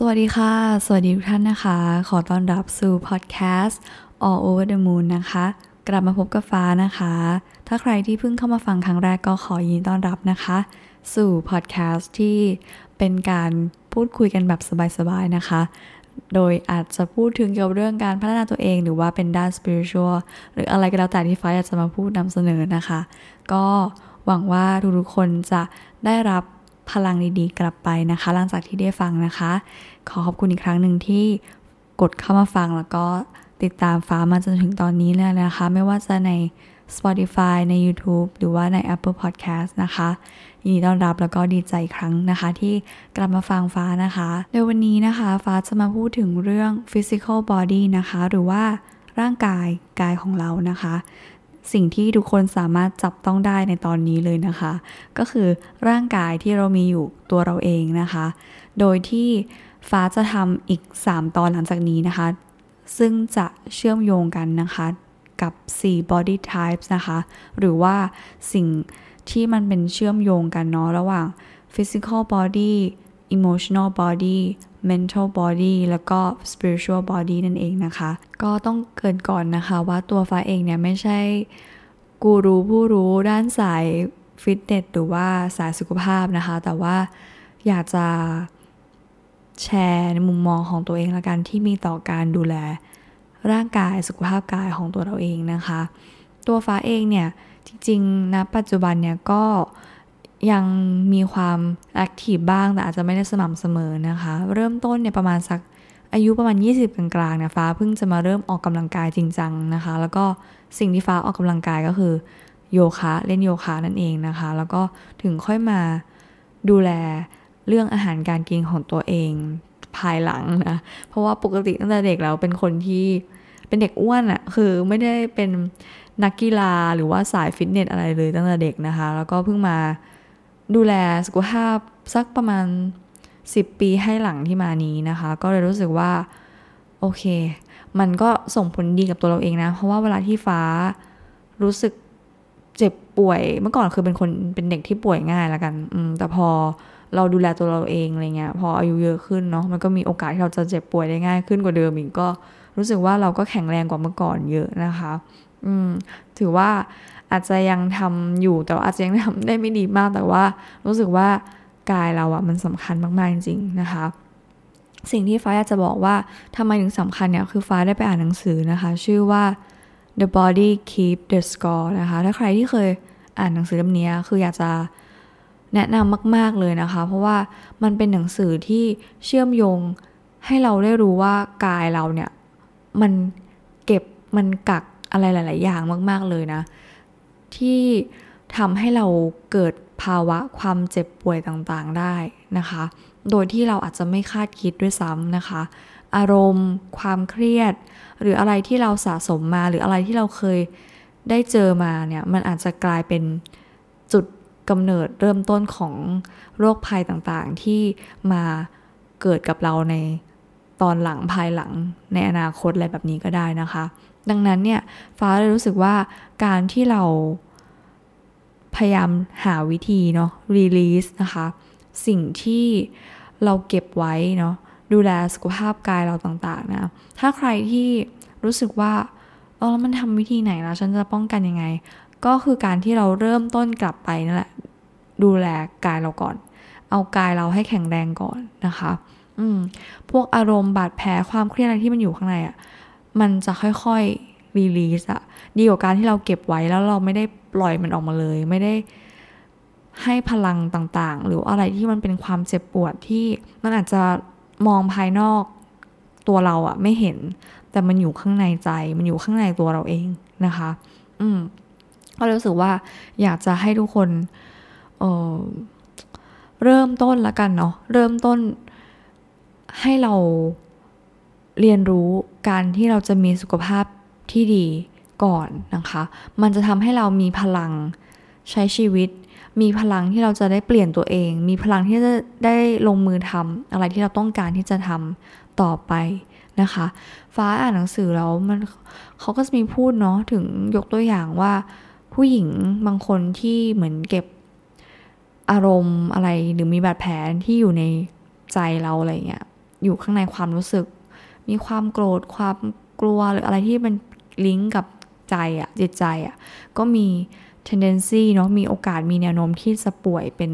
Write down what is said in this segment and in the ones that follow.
สวัสดีค่ะ สวัสดีทุกท่านนะคะ ขอต้อนรับสู่พอดแคสต์ All Over the Moon นะคะ กลับมาพบกับฟ้านะคะ ถ้าใครที่เพิ่งเข้ามาฟังครั้งแรกก็ขอยินดีต้อนรับนะคะ สู่พอดแคสต์ที่เป็นการพูดคุยกันแบบสบายๆนะคะ โดยอาจจะพูดถึงเกี่ยวกับเรื่องการพัฒนาตัวเอง หรือว่าเป็นด้าน spiritual หรืออะไรก็แล้วแต่ที่ฟ้าอยากจะมาพูดนำเสนอนะคะ ก็หวังว่าทุกๆคนจะได้รับ พลังดีๆ กลับไปนะคะ หลังจากที่ได้ฟังนะคะ ขอขอบคุณอีกครั้งหนึ่งที่กดเข้ามาฟังแล้วก็ติดตามฟ้ามาจนถึงตอนนี้เลยนะคะ ไม่ว่าจะใน Spotify ใน YouTube หรือว่าใน Apple Podcast นะคะยินดีต้อนรับแล้วก็ดีใจครั้งนะคะ ที่กลับมาฟังฟ้านะคะในวันนี้นะคะฟ้าจะมาพูดถึงเรื่อง physical body นะคะ หรือว่าร่างกายกายของเรานะคะ สิ่งที่ทุกคนสามารถจับต้องได้ในตอนนี้เลยนะคะ ก็คือร่างกายที่เรามีอยู่ตัวเราเองนะคะ โดยที่ฟ้าจะทำอีก 3 ตอนหลังจากนี้นะคะ ซึ่งจะเชื่อมโยงกันนะคะกับ 4 body types นะคะ หรือว่าสิ่งที่มันเป็นเชื่อมโยงกันเนาะระหว่าง physical body emotional body mental body แล้วก็ spiritual body นั่นเองนะคะ ก็ต้องเกริ่นก่อนนะคะว่าตัวฟ้าเองเนี่ยไม่ใช่กูรูผู้รู้ด้านสายฟิตเนสหรือว่าสายสุขภาพนะคะ แต่ว่าอยากจะแชร์ในมุมมองของตัวเองละกันที่มีต่อการดูแลร่างกายสุขภาพกายของตัวเราเองนะคะ ตัวฟ้าเองเนี่ยจริงๆนะปัจจุบันเนี่ยก็ ยังมีความ active บ้างแต่อาจจะไม่ได้สม่ำเสมอนะคะ เริ่มต้นเนี่ยประมาณสักอายุประมาณ 20 กลางๆเนี่ยฟ้าเพิ่งจะมาเริ่มออกกำลังกายจริงจังนะคะ แล้วก็สิ่งที่ฟ้าออกกำลังกายก็คือโยคะเล่นโยคะนั่นเองนะคะ แล้วก็ถึงค่อยมาดูแลเรื่องอาหารการกินของตัวเองภายหลังนะ เพราะว่าปกติตั้งแต่เด็กแล้วเป็นคนที่เป็นเด็กอ้วนอะ่ะคือไม่ได้เป็นนักกีฬาหรือว่าสายฟิตเนสอะไรเลยตั้งแต่เด็กนะคะ แล้วก็เพิ่งมา ดูแลสุขภาพสักประมาณ 10 ปีให้หลังที่มานี้นะคะ ก็เลยรู้สึกว่าโอเค มันก็ส่งผลดีกับตัวเราเองนะ เพราะว่าเวลาที่ฟ้ารู้สึกเจ็บป่วย เมื่อก่อนคือเป็นคนเป็นเด็กที่ป่วยง่ายล้วกันอืมแต่พอเราดูแลตัวเราเองอะไรเงี้ย พออายุเยอะขึ้นเนาะ มันก็มีโอกาสที่เราจะเจ็บป่วยได้ง่ายขึ้นกว่าเดิมอีกก็ รู้สึกว่าเราก็แข็งแรงกว่าเมื่อก่อนเยอะนะคะ อืม ถือว่าอาจจะยังทำอยู่แต่อาจจะยังทำได้ไม่ดีมากแต่ว่า รู้สึกว่ากายเราอะมันสำคัญมากๆจริงๆนะคะ สิ่งที่ฟ้าอยากจะบอกว่าทำไมถึงสำคัญเนี่ยคือฟ้าได้ไปอ่านหนังสือนะคะ ชื่อว่า The Body Keep the Score นะคะ ถ้าใครที่เคยอ่านหนังสือเล่มนี้คืออยากจะแนะนำมาก ๆเลยนะคะ เพราะว่ามันเป็นหนังสือที่เชื่อมโยงให้เราได้รู้ว่ากายเราเนี่ย มันเก็บมันกักอะไรหลาย ๆ อย่างมาก ๆ เลยนะ ที่ทำให้เราเกิดภาวะความเจ็บป่วยต่าง ๆ ได้นะคะ โดยที่เราอาจจะไม่คาดคิดด้วยซ้ำนะคะ อารมณ์ ความเครียด หรืออะไรที่เราสะสมมาหรืออะไรที่เราเคยได้เจอมาเนี่ย มันอาจจะกลายเป็นจุดกำเนิดเริ่มต้นของโรคภัยต่าง ๆ ที่มาเกิดกับเราใน ตอนหลังภายหลังในอนาคตอะไรแบบนี้ก็ได้นะคะ ดังนั้นเนี่ยฟ้าเลยรู้สึกว่าการที่เราพยายามหาวิธีเนาะ release นะคะ สิ่งที่เราเก็บไว้เนาะดูแลสุขภาพกายเราต่างๆนะถ้าใครที่รู้สึกว่าเออแล้วมันทำวิธีไหนแล้วฉันจะป้องกันยังไง ก็คือการที่เราเริ่มต้นกลับไปนั่นแหละดูแลกายเราก่อน เอากายเราให้แข็งแรงก่อนนะคะ อืม พวกอารมณ์บาดแผลความเครียดอะไรที่มันอยู่ข้างในอะ่ะ มันจะค่อยๆรีลีสอะดีกว่าการที่เราเก็บไว้แล้วเราไม่ได้ปล่อยมันออกมาเลย ไม่ได้ให้พลังต่างๆ หรืออะไรที่มันเป็นความเจ็บปวดที่มันอาจจะมองภายนอกตัวเราอะไม่เห็น แต่มันอยู่ข้างในใจมันอยู่ข้างในตัวเราเองนะคะ อืมก็รู้สึกว่าอยากจะให้ทุกคนเเริ่มต้นละกันเนาะเริ่มต้น ให้เราเรียนรู้การที่เราจะมีสุขภาพที่ดีก่อนนะคะ มันจะทำให้เรามีพลังใช้ชีวิต มีพลังที่เราจะได้เปลี่ยนตัวเอง มีพลังที่จะได้ลงมือทำอะไรที่เราต้องการที่จะทำต่อไปนะคะ ฟ้าอ่านหนังสือแล้วมันเขาก็จะมีพูดเนาะถึงยกตัวอย่างว่า ผู้หญิงบางคนที่เหมือนเก็บอารมณ์อะไรหรือมีบาดแผลที่อยู่ในใจเราอะไรเงี้ย อยู่ข้างในความรู้สึก มีความโกรธความกลัวหรืออะไรที่มันลิงก์กับใจอะจิตใจอะก็มี tendency เนาะมีโอกาสมีแนวโน้มที่จะป่วยเป็น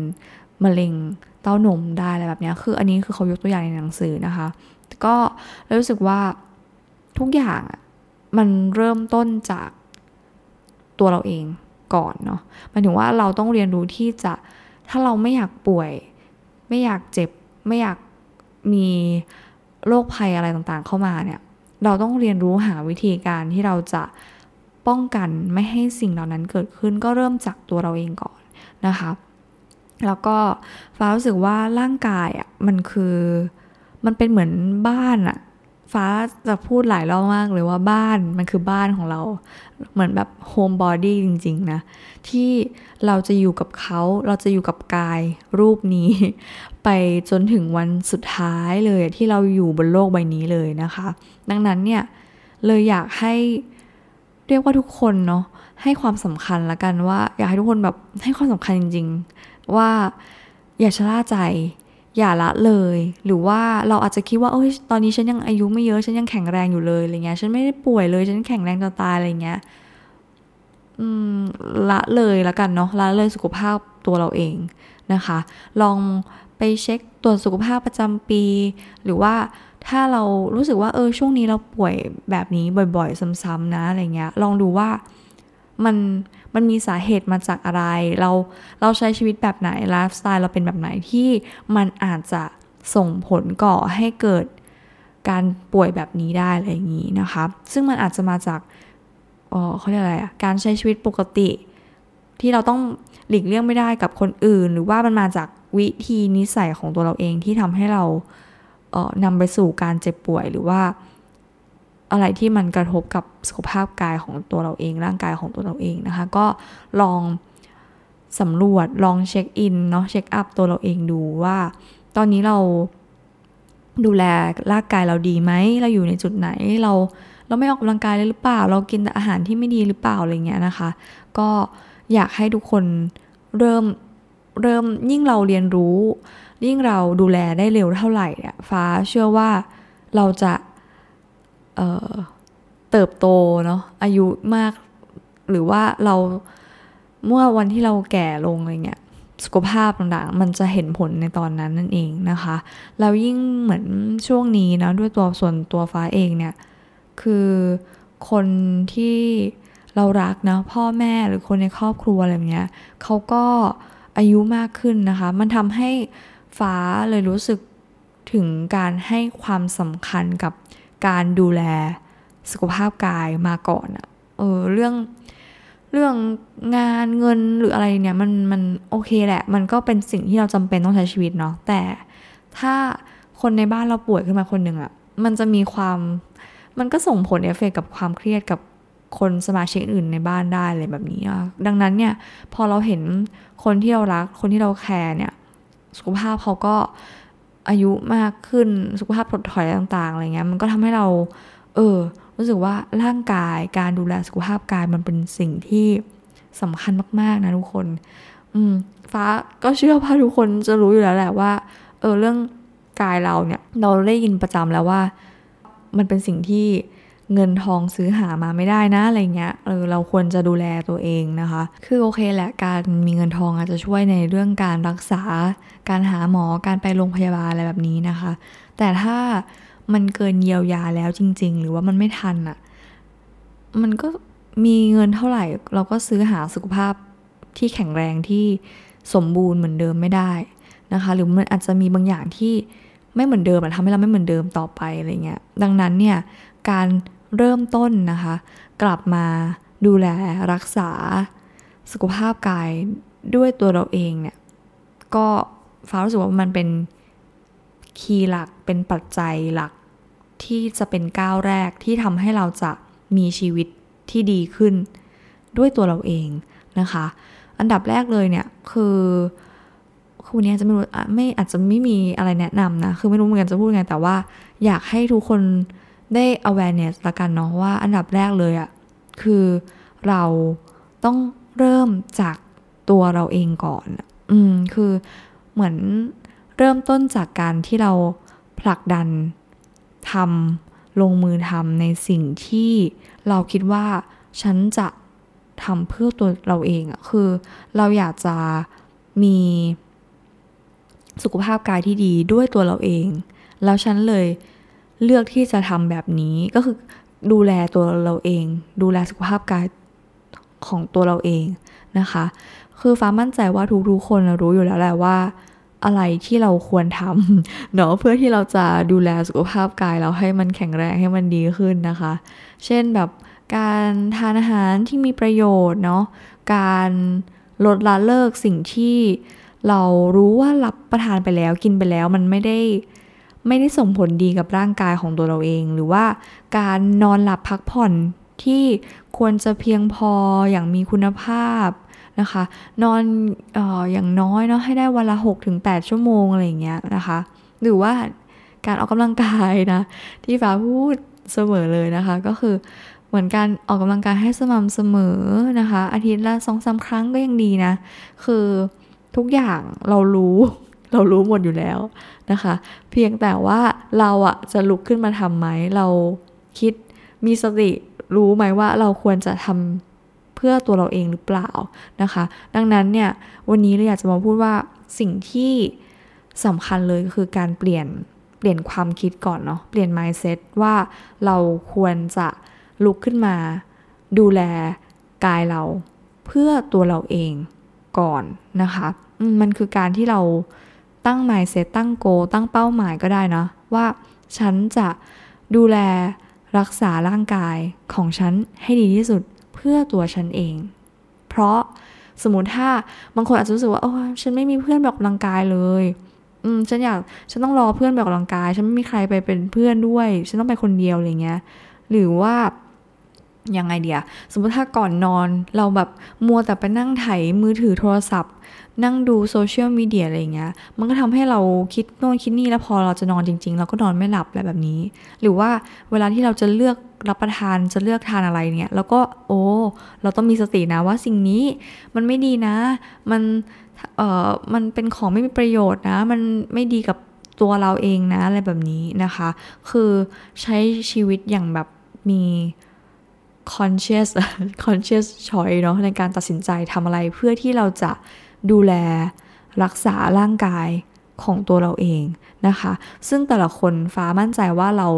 มะเร็งเต้านมได้อะไรแบบนี้คืออันนี้คือเขายกตัวอย่างในหนังสือนะคะ ก็รู้สึกว่าทุกอย่างมันเริ่มต้นจากตัวเราเองก่อนเนาะมายถึงว่าเราต้องเรียนรู้ที่จะถ้าเราไม่อยากป่วย ไม่อยากเจ็บ ไม่อยาก มีโรคภัยอะไรต่างๆ เข้ามาเนี่ยเราต้องเรียนรู้หาวิธีการที่เราจะป้องกันไม่ให้สิ่งเหล่านั้นเกิดขึ้นก็เริ่มจากตัวเราเองก่อนนะคะ แล้วก็ฟ้ารู้สึกว่าร่างกายอะมันคือมันเป็นเหมือนบ้านอะ ฟ้าจะพูดหลายรอบมากเลยว่าบ้านมันคือบ้านของเรา เหมือนแบบโฮมบอดี้จริง ๆ นะ ที่เราจะอยู่กับเขา เราจะอยู่กับกายรูปนี้ ไปจนถึงวันสุดท้ายเลยที่เราอยู่บนโลกใบนี้เลยนะคะ ดังนั้นเนี่ย เลยอยากให้เรียกว่าทุกคนเนาะให้ความสำคัญละกันว่า อยากให้ทุกคนแบบให้ความสำคัญจริง ๆ ว่าอย่าชะล่าใจ อย่าละเลย หรือว่าเราอาจจะคิดว่าเอ้ยตอนนี้ฉันยังอายุไม่เยอะฉันยังแข็งแรงอยู่เลยอะไรเงี้ยฉันไม่ได้ป่วยเลยฉันแข็งแรงจะตายอะไรเงี้ยอืมละเลยละกันเนาะละเลยสุขภาพตัวเราเองนะคะ ลองไปเช็คตรวจสุขภาพประจำปี หรือว่าถ้าเรารู้สึกว่าเออช่วงนี้เราป่วยแบบนี้บ่อยๆ ซ้ำๆนะอะไรเงี้ยลองดูว่ามัน มันมีสาเหตุมาจากอะไร เราเราใช้ชีวิตแบบไหนไลฟ์สไตล์เราเป็นแบบไหนที่มันอาจจะส่งผลก่อให้เกิดการป่วยแบบนี้ได้อะไรอย่างนี้นะคะซึ่งมันอาจจะมาจากอ๋อเขาเรียกอะไรอะการใช้ชีวิตปกติ ที่เราต้องหลีกเลี่ยงไม่ได้กับคนอื่น หรือว่ามันมาจากวิธีนิสัยของตัวเราเองที่ทำให้เราเอ่อนำไปสู่การเจ็บป่วยหรือว่า อะไรที่มันกระทบกับสุขภาพกายของตัวเราเอง ร่างกายของตัวเราเองนะคะ ก็ลองสำรวจลองเช็คอินเนาะเช็คอัพตัวเราเองดูว่า ตอนนี้เราดูแลร่างกายเราดีไหมเราอยู่ในจุดไหนเราเราไม่ออกกำลังกายเลยหรือเปล่า เรากินอาหารที่ไม่ดีหรือเปล่าอะไรเงี้ยนะคะ ก็อยากให้ทุกคนเริ่มเริ่มยิ่งเราเรียนรู้ ยิ่งเราดูแลได้เร็วเท่าไหร่เนี่ยฟ้าเชื่อว่าเราจะ เเติบโตเนาะอายุมาก หรือว่าเราเมื่อวันที่เราแก่ลงอะไรเงี้ยสุขภาพต่างๆ มันจะเห็นผลในตอนนั้นนั่นเองนะคะ แล้วยิ่งเหมือนช่วงนี้นะด้วยตัวส่วนตัวฟ้าเองเนี่ย คือคนที่เรารักนะพ่อแม่หรือคนในครอบครัวอะไรเงี้ยเขาก็อายุมากขึ้นนะคะ มันทำให้ฟ้าเลยรู้สึกถึงการให้ความสำคัญกับ การดูแลสุขภาพกายมาก่อนอะเออเรื่องเรื่องงานเงินหรืออะไรเนี่ยมันมันโอเคแหละ มันก็เป็นสิ่งที่เราจำเป็นต้องใช้ชีวิตเนาะแต่ถ้าคนในบ้านเราป่วยขึ้นมาคนหนึ่งอะมันจะมีความมันก็ส่งผลเอฟเฟกกับความเครียดกับคนสมาชิกอื่นในบ้านได้เลยแบบนี้ดังนั้นเนี่ยพอเราเห็นคนที่เรารักคนที่เราแคร์เนี่ยสุขภาพเขาก็ อายุมากขึ้นสุขภาพถดถอยต่าง ๆอะไรเงี้ยมันก็ทำให้เรา เออ รู้สึกว่าร่างกายการดูแลสุขภาพกายมันเป็นสิ่งที่สำคัญมากๆนะทุกคน อืม ฟ้าก็เชื่อว่าทุกคนจะรู้อยู่แล้วแหละว่า เออเรื่องกายเราเนี่ย เราได้ยินประจำแล้วว่า มันเป็นสิ่งที่ เงินทองซื้อหามาไม่ได้นะอะไรเงี้ยเออเราควรจะดูแลตัวเองนะคะ คือโอเคแหละการมีเงินทองอาจจะช่วยในเรื่องการรักษา การหาหมอการไปโรงพยาบาลอะไรแบบนี้นะคะ แต่ถ้ามันเกินเยียวยาแล้วจริง ๆ หรือว่ามันไม่ทันอะ่ะมันก็มีเงินเท่าไหร่ เราก็ซื้อหาสุขภาพที่แข็งแรงที่สมบูรณ์เหมือนเดิมไม่ได้นะคะ หรือมันอาจจะมีบางอย่างที่ ไม่เหมือนเดิมทำให้เราไม่เหมือนเดิมต่อไปอะไรเงี้ยดังนั้นเนี่ยการเริ่มต้นนะคะ กลับมาดูแลรักษาสุขภาพกายด้วยตัวเราเองเนี่ยก็ฟ้ารู้สึกว่ามันเป็นคีย์หลักเป็นปัจจัยหลักที่จะเป็นก้าวแรกที่ทำให้เราจะมีชีวิตที่ดีขึ้นด้วยตัวเราเองนะคะ อันดับแรกเลยเนี่ยคือ คือวันนี้จะไม่รู้ไม่อาจจะไม่มีอะไรแนะนำนะ คือไม่รู้เหมือนกันจะพูดไง แต่ว่าอยากให้ทุกคนได้ awareness ละกันเนาะว่าอันดับแรกเลยอะคือเราต้องเริ่มจากตัวเราเองก่อน อืม คือเหมือนเริ่มต้นจากการที่เราผลักดันทำลงมือทำในสิ่งที่เราคิดว่าฉันจะทำเพื่อตัวเราเองอะคือเราอยากจะมี สุขภาพกายที่ดีด้วยตัวเราเอง แล้วฉันเลยเลือกที่จะทำแบบนี้ก็คือดูแลตัวเราเอง ดูแลสุขภาพกายของตัวเราเองนะคะ คือฟ้ามั่นใจว่าทุกๆคนรู้อยู่แล้วแหละว่าอะไรที่เราควรทำเนาะเพื่อที่เราจะดูแลสุขภาพกายเราให้มันแข็งแรงให้มันดีขึ้นนะคะ เช่นแบบการทานอาหารที่มีประโยชน์เนาะการลดละเลิกสิ่งที่ เรารู้ว่ารับประทานไปแล้วกินไปแล้วมันไม่ได้ไม่ได้ส่งผลดีกับร่างกายของตัวเราเอง หรือว่าการนอนหลับพักผ่อนที่ควรจะเพียงพออย่างมีคุณภาพนะคะ นอนอออย่างน้อยเนาะให้ได้วันละ6-8 ชั่วโมงอะไรอย่างเงี้ยนะคะ หรือว่าการออกกำลังกายนะ ที่ฟ้าพูดเสมอเลยนะคะ ก็คือเหมือนการออกกำลังกายให้สม่ำเสมอนะคะ อาทิตย์ละสองสาครั้งก็ยังดีนะ คือ ทุกอย่างเรารู้เรารู้หมดอยู่แล้วนะคะ เพียงแต่ว่าเราอะจะลุกขึ้นมาทำไหมเราคิดมีสติรู้ไหมว่าเราควรจะทำเพื่อตัวเราเองหรือเปล่านะคะ ดังนั้นเนี่ยวันนี้เราอยากจะมาพูดว่าสิ่งที่สำคัญเลยก็คือการเปลี่ยนเปลี่ยนความคิดก่อนเนาะเปลี่ยน mindset ว่าเราควรจะลุกขึ้นมาดูแลกายเราเพื่อตัวเราเองก่อนนะคะ มันคือการที่เราตั้ง mindset ตั้งโก ตั้งเป้าหมายก็ได้นะว่าฉันจะดูแลรักษาร่างกายของฉันให้ดีที่สุดเพื่อตัวฉันเอง เพราะสมมติถ้าบางคนอาจจะรู้สึกว่าโอ้ฉันไม่มีเพื่อนแบบกำลังกายเลย อืมฉันอยากฉันต้องรอเพื่อนแบบกำลังกาย ฉันไม่มีใครไปเป็นเพื่อนด้วย ฉันต้องไปคนเดียวอะไรเงี้ย หรือว่า ยังไงเดียสมมติถ้าก่อนนอนเราแบบมัวแต่ไปนั่งไถมือถือโทรศัพท์ นั่งดูโซเชียลมีเดียอะไรเงี้ย มันก็ทำให้เราคิดโน่นคิดนี่แล้วพอเราจะนอนจริง ๆ เราก็นอนไม่หลับอะไรแบบนี้ หรือว่าเวลาที่เราจะเลือกรับประทานจะเลือกทานอะไรเนี่ย แล้วก็โอ้เราต้องมีสตินะว่าสิ่งนี้มันไม่ดีนะ มันเอ่อมันเป็นของไม่มีประโยชน์นะ มันไม่ดีกับตัวเราเองนะอะไรแบบนี้นะคะ คือใช้ชีวิตอย่างแบบมี conscious conscious choice เนาะในการตัดสินใจทำอะไรเพื่อที่เราจะดูแลรักษาร่างกายของตัวเราเองนะคะ ซึ่งแต่ละคนฟ้ามั่นใจว่าเรา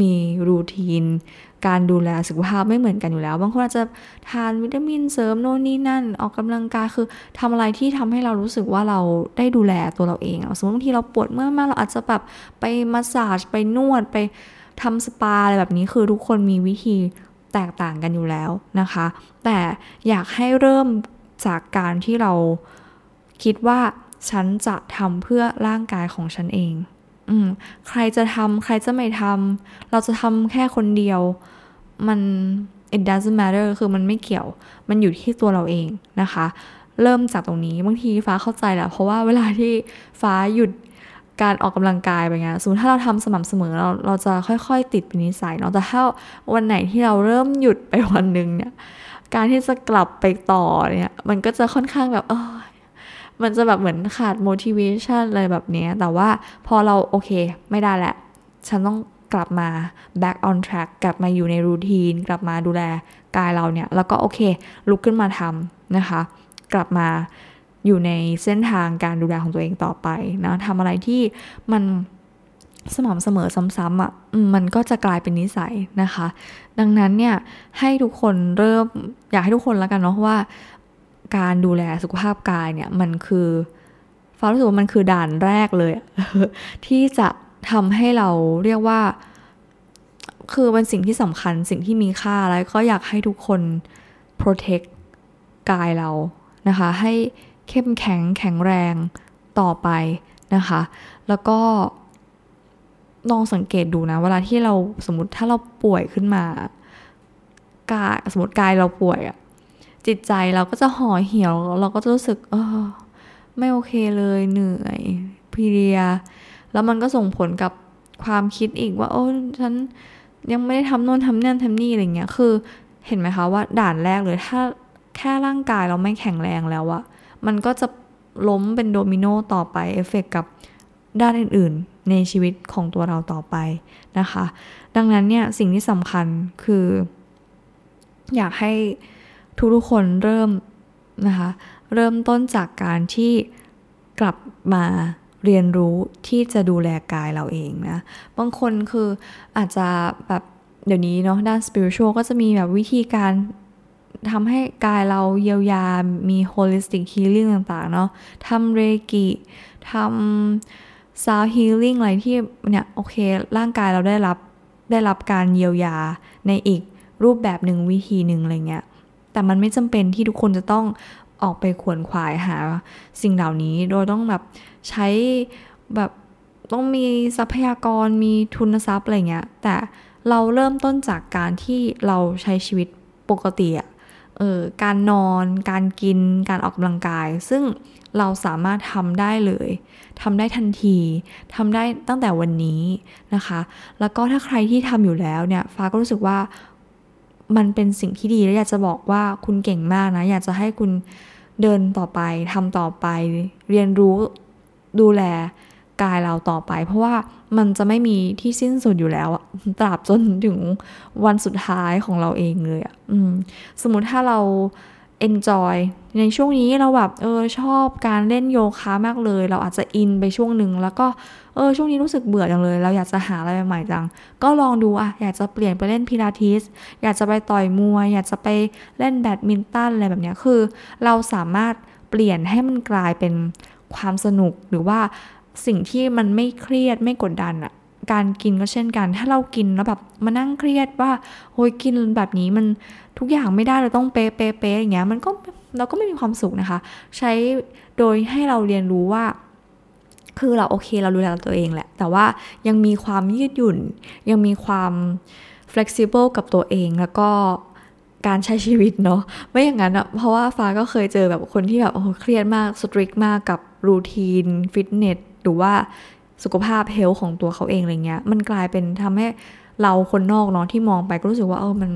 มีรูทีน การดูแลสุขภาพไม่เหมือนกันอยู่แล้ว บางคนอาจจะทานวิตามินเสริมโน่นนี่นั่น ออกกำลังกายคือทำอะไรที่ทำให้เรารู้สึกว่าเราได้ดูแลตัวเราเองสมมติบางทีเราปวดเมื่อมากเราอาจจะแบบไปมาสาจไปนวดไปทำสปาอะไรแบบนี้คือทุกคนมีวิธี แตกต่างกันอยู่แล้วนะคะ แต่อยากให้เริ่มจากการที่เราคิดว่าฉันจะทำเพื่อร่างกายของฉันเองอืมใครจะทำใครจะไม่ทำเราจะทำแค่คนเดียวมัน it doesn't matter คือมันไม่เกี่ยว มันอยู่ที่ตัวเราเองนะคะ เริ่มจากตรงนี้บางทีฟ้าเข้าใจแหละเพราะว่าเวลาที่ฟ้าหยุด การออกกำลังกายไปเงี้ยสมมติถ้าเราทำสม่ำเสมอเราเราจะค่อยๆ ติดเป็นนิสัยเนาะแต่ถ้าวันไหนที่เราเริ่มหยุดไปวันหนึ่งเนี่ย การที่จะกลับไปต่อเนี่ย มันก็จะค่อนข้างแบบเออมันจะแบบเหมือนขาด motivation อะไรแบบนี้ แต่ว่าพอเราโอเคไม่ได้แหละ ฉันต้องกลับมา back on track กลับมาอยู่ในรูทีน กลับมาดูแลกายเราเนี่ย แล้วก็โอเค ลุกขึ้นมาทำนะคะ กลับมา อยู่ในเส้นทางการดูแลของตัวเองต่อไปนะทำอะไรที่มันสม่ำเสมอซ้ำๆอะ่ะมันก็จะกลายเป็นนิสัยนะคะ ดังนั้นเนี่ยให้ทุกคนเริ่มอยากให้ทุกคนแล้วกันเนาะว่า การดูแลสุขภาพกายเนี่ยมันคือฟ้ารู้สึกว่ามันคือด่านแรกเลย ที่จะทำให้เราเรียกว่า คือเป็นสิ่งที่สำคัญสิ่งที่มีค่าแล้วก็อยากให้ทุกคน protect กายเรานะคะ ให้ เข้มแข็งแข็งแรงต่อไปนะคะ แล้วก็ลองสังเกตดูนะ เวลาที่เราสมมติถ้าเราป่วยขึ้นมากายสมมติกายเราป่วยอะจิตใจเราก็จะห่อเหี่ยว เราก็จะรู้สึกเออไม่โอเคเลยเหนื่อยเพลีย แล้วมันก็ส่งผลกับความคิดอีกว่าโอ้ฉันยังไม่ได้ทำโน่นทำนั่นทำนี่อะไรเงี้ยคือเห็นไหมคะว่าด่านแรกเลยถ้าแค่ร่างกายเราไม่แข็งแรงแล้วอะ มันก็จะล้มเป็นโดมิโนต่อไปเอฟเฟกกับด้านอื่นๆ ในชีวิตของตัวเราต่อไปนะคะ ดังนั้นเนี่ยสิ่งที่สำคัญคือ อยากให้ทุกๆคนเริ่มนะคะเริ่มต้นจากการที่กลับมาเรียนรู้ที่จะดูแลกายเราเองนะ บางคนคืออาจจะแบบเดี๋ยวนี้เนาะด้าน spiritual ก็จะมีแบบวิธีการ ทำให้กายเราเยียวยา มี holistic healing ต่างๆ เนาะทำเรกิทำ sound healing อะไรที่เนี่ย โอเค ร่างกายเราได้รับได้รับการเยียวยาในอีกรูปแบบหนึ่งวิธีหนึ่งอะไรเงี้ย แต่มันไม่จำเป็นที่ทุกคนจะต้องออกไปขวนขวายหาสิ่งเหล่านี้ โดยต้องแบบใช้แบบต้องมีทรัพยากรมีทุนทรัพย์อะไรเงี้ย แต่เราเริ่มต้นจากการที่เราใช้ชีวิตปกติอะ ออการนอน การกิน การออกกำลังกาย ซึ่งเราสามารถทำได้เลยทำได้ทันทีทำได้ตั้งแต่วันนี้นะคะ แล้วก็ถ้าใครที่ทำอยู่แล้วเนี่ย ฟ้าก็รู้สึกว่ามันเป็นสิ่งที่ดีและอยากจะบอกว่าคุณเก่งมากนะ อยากจะให้คุณเดินต่อไปทำต่อไป เรียนรู้ดูแล กายเราต่อไป เพราะว่ามันจะไม่มีที่สิ้นสุดอยู่แล้วตราบจนถึงวันสุดท้ายของเราเองเลยอะสมมติถ้าเรา enjoy ในช่วงนี้เราแบบเออชอบการเล่นโยคะมากเลย เราอาจจะอินไปช่วงหนึ่งแล้วก็เออช่วงนี้รู้สึกเบื่อจังเลย เราอยากจะหาอะไรใหม่จัง ก็ลองดูอะอยากจะเปลี่ยนไปเล่นพิลาทิส อยากจะไปต่อยมวย อยากจะไปเล่นแบดมินตันอะไรแบบนี้คือ เราสามารถเปลี่ยนให้มันกลายเป็นความสนุกหรือว่า สิ่งที่มันไม่เครียดไม่กดดันอะการกินก็เช่นกัน ถ้าเรากินแล้วแบบมานั่งเครียดว่าโอ้ยกินแบบนี้มันทุกอย่างไม่ได้เราต้องเป๊ะเป๊ะเป๊ะอย่างเงี้ยมันก็เราก็ไม่มีความสุขนะคะ ใช้โดยให้เราเรียนรู้ว่า คือเราโอเคเราดูแลตัวเองแหละ แต่ว่ายังมีความยืดหยุ่น ยังมีความ flexible กับตัวเองแล้วก็การใช้ชีวิตเนาะไม่อย่างนั้นอะเพราะว่าฟ้าก็เคยเจอแบบคนที่แบบโอ้เครียดมากสตริกมากกับรูทีนฟิตเนส รือว่าสุขภาพเฮลของตัวเขาเองอะไรเงี้ย มันกลายเป็นทำให้เราคนนอกเนาะที่มองไปก็รู้สึกว่าเออมัน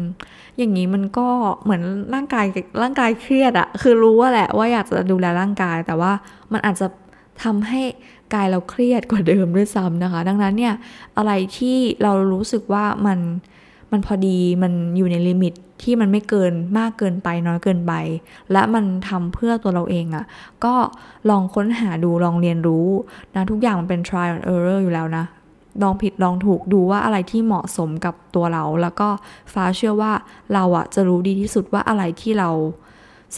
อย่างนี้มันก็เหมือนร่างกายร่างกายเครียดอะคือรู้ว่าแหละว่าอยากจะดูแลร่างกาย แต่ว่ามันอาจจะทำให้กายเราเครียดกว่าเดิมด้วยซ้ำนะคะ ดังนั้นเนี่ยอะไรที่เรารู้สึกว่ามัน มันพอดีมันอยู่ในลิมิตที่มันไม่เกินมากเกินไปน้อยเกินไป และมันทำเพื่อตัวเราเองอะ่ะ ก็ลองค้นหาดูลองเรียนรู้นะทุกอย่างมันเป็น trial and error อยู่แล้วนะลองผิดลองถูกดูว่าอะไรที่เหมาะสมกับตัวเรา แล้วก็ฟ้าเชื่อว่าเราอะจะรู้ดีที่สุดว่าอะไรที่เรา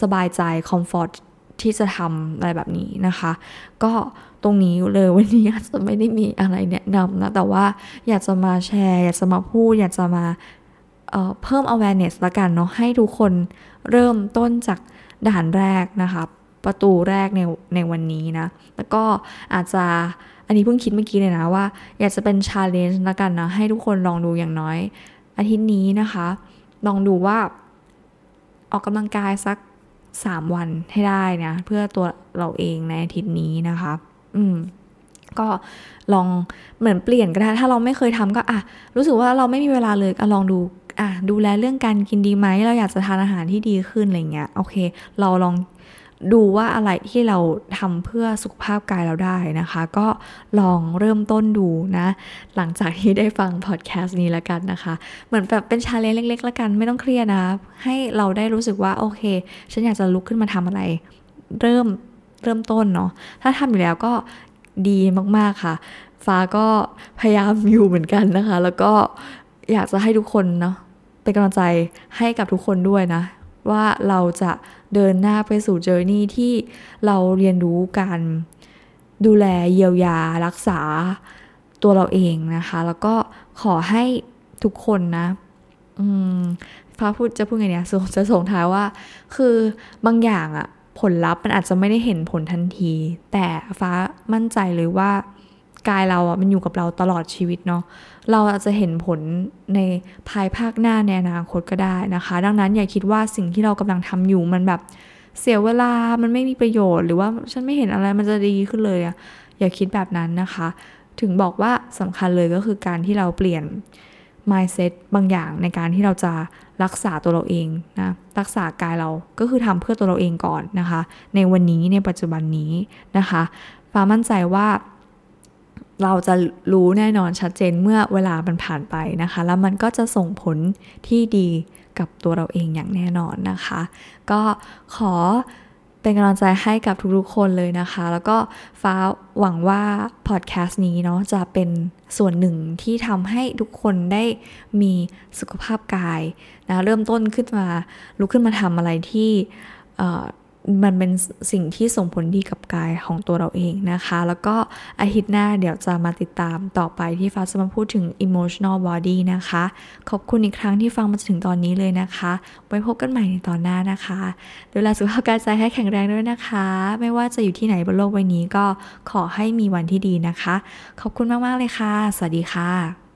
สบายใจคอมฟอร์ตที่จะทำอะไรแบบนี้นะคะ ก็ ตรงนี้เลยวันนี้อาจจะไม่ได้มีอะไรแนะนำนะแต่ว่าอยากจะมาแชร์ อยากจะมาพูด อยากจะมาเเพิ่ม awareness ละกันเนาะให้ทุกคนเริ่มต้นจากด่านแรกนะคะประตูแรกในในวันนี้นะ แล้วก็อาจจะอันนี้เพิ่งคิดเมื่อกี้เลยนะว่า อยากจะเป็นชาเลนจ์ละกันนะ ให้ทุกคนลองดูอย่างน้อย อาทิตย์นี้นะคะ ลองดูว่า ออกกำลังกายสักสามวันให้ได้นะ เพื่อตัวเราเองในอาทิตย์นี้นะคะ อืมก็ลองเหมือนเปลี่ยนก็ได้ถ้าเราไม่เคยทำก็อะรู้สึกว่าเราไม่มีเวลาเลยก็ลองดูอะดูแลเรื่องการกินดีไหมเราอยากจะทานอาหารที่ดีขึ้นอะไรเงี้ยโอเค เราลองดูว่าอะไรที่เราทำเพื่อสุขภาพกายเราได้นะคะ ก็ลองเริ่มต้นดูนะ หลังจากที่ได้ฟังพอดแคสต์นี้แล้วกันนะคะ เหมือนแบบเป็น challenge เล็ก ๆ แล้วกันไม่ต้องเครียดนะ ให้เราได้รู้สึกว่าโอเค ฉันอยากจะลุกขึ้นมาทำอะไร เริ่ม เริ่มต้นเนาะถ้าทำอยู่แล้วก็ดีมากๆค่ะ ฟ้าก็พยายามอยู่เหมือนกันนะคะ แล้วก็อยากจะให้ทุกคนเนาะเป็นกำลังใจให้กับทุกคนด้วยนะ ว่าเราจะเดินหน้าไปสู่เจอร์นี่ที่เราเรียนรู้การดูแลเยียวยารักษาตัวเราเองนะคะ แล้วก็ขอให้ทุกคนนะอืมฟ้าพูดจะพูดไงเนี่ยจะส่งท้ายว่า คือบางอย่างอะ ผลลัพธ์มันอาจจะไม่ได้เห็นผลทันที แต่ฟ้ามั่นใจเลยว่ากายเราอะมันอยู่กับเราตลอดชีวิตเนาะเราอาจจะเห็นผลในภายภาคหน้าในอนาคตก็ได้นะคะ ดังนั้นอย่าคิดว่าสิ่งที่เรากำลังทำอยู่มันแบบเสียเวลามันไม่มีประโยชน์ หรือว่าฉันไม่เห็นอะไรมันจะดีขึ้นเลยอะอย่าคิดแบบนั้นนะคะ ถึงบอกว่าสำคัญเลยก็คือการที่เราเปลี่ยน mindset บางอย่างในการที่เราจะรักษาตัวเราเองนะรักษากายเราก็คือทำเพื่อตัวเราเองก่อนนะคะ ในวันนี้ในปัจจุบันนี้นะคะฟ้ามั่นใจว่าเราจะรู้แน่นอนชัดเจนเมื่อเวลามันผ่านไปนะคะ แล้วมันก็จะส่งผลที่ดีกับตัวเราเองอย่างแน่นอนนะคะ ก็ขอ เป็นกำลังใจให้กับทุกๆคนเลยนะคะ แล้วก็ฟ้าหวังว่าพอดแคสต์นี้เนาะจะเป็นส่วนหนึ่งที่ทำให้ทุกคนได้มีสุขภาพกายนะเริ่มต้นขึ้นมาลุกขึ้นมาทำอะไรที่ มันเป็นสิ่งที่ส่งผลดีกับกายของตัวเราเองนะคะ แล้วก็อาทิตย์หน้าเดี๋ยวจะมาติดตามต่อไปที่ฟ้าจะมาพูดถึง emotional body นะคะ ขอบคุณอีกครั้งที่ฟังมาถึงตอนนี้เลยนะคะ ไว้พบกันใหม่ในตอนหน้านะคะดูแลสุขภาพกายใจให้แข็งแรงด้วยนะคะ ไม่ว่าจะอยู่ที่ไหนบนโลกใบนี้ก็ขอให้มีวันที่ดีนะคะ ขอบคุณมากๆเลยค่ะ สวัสดีค่ะ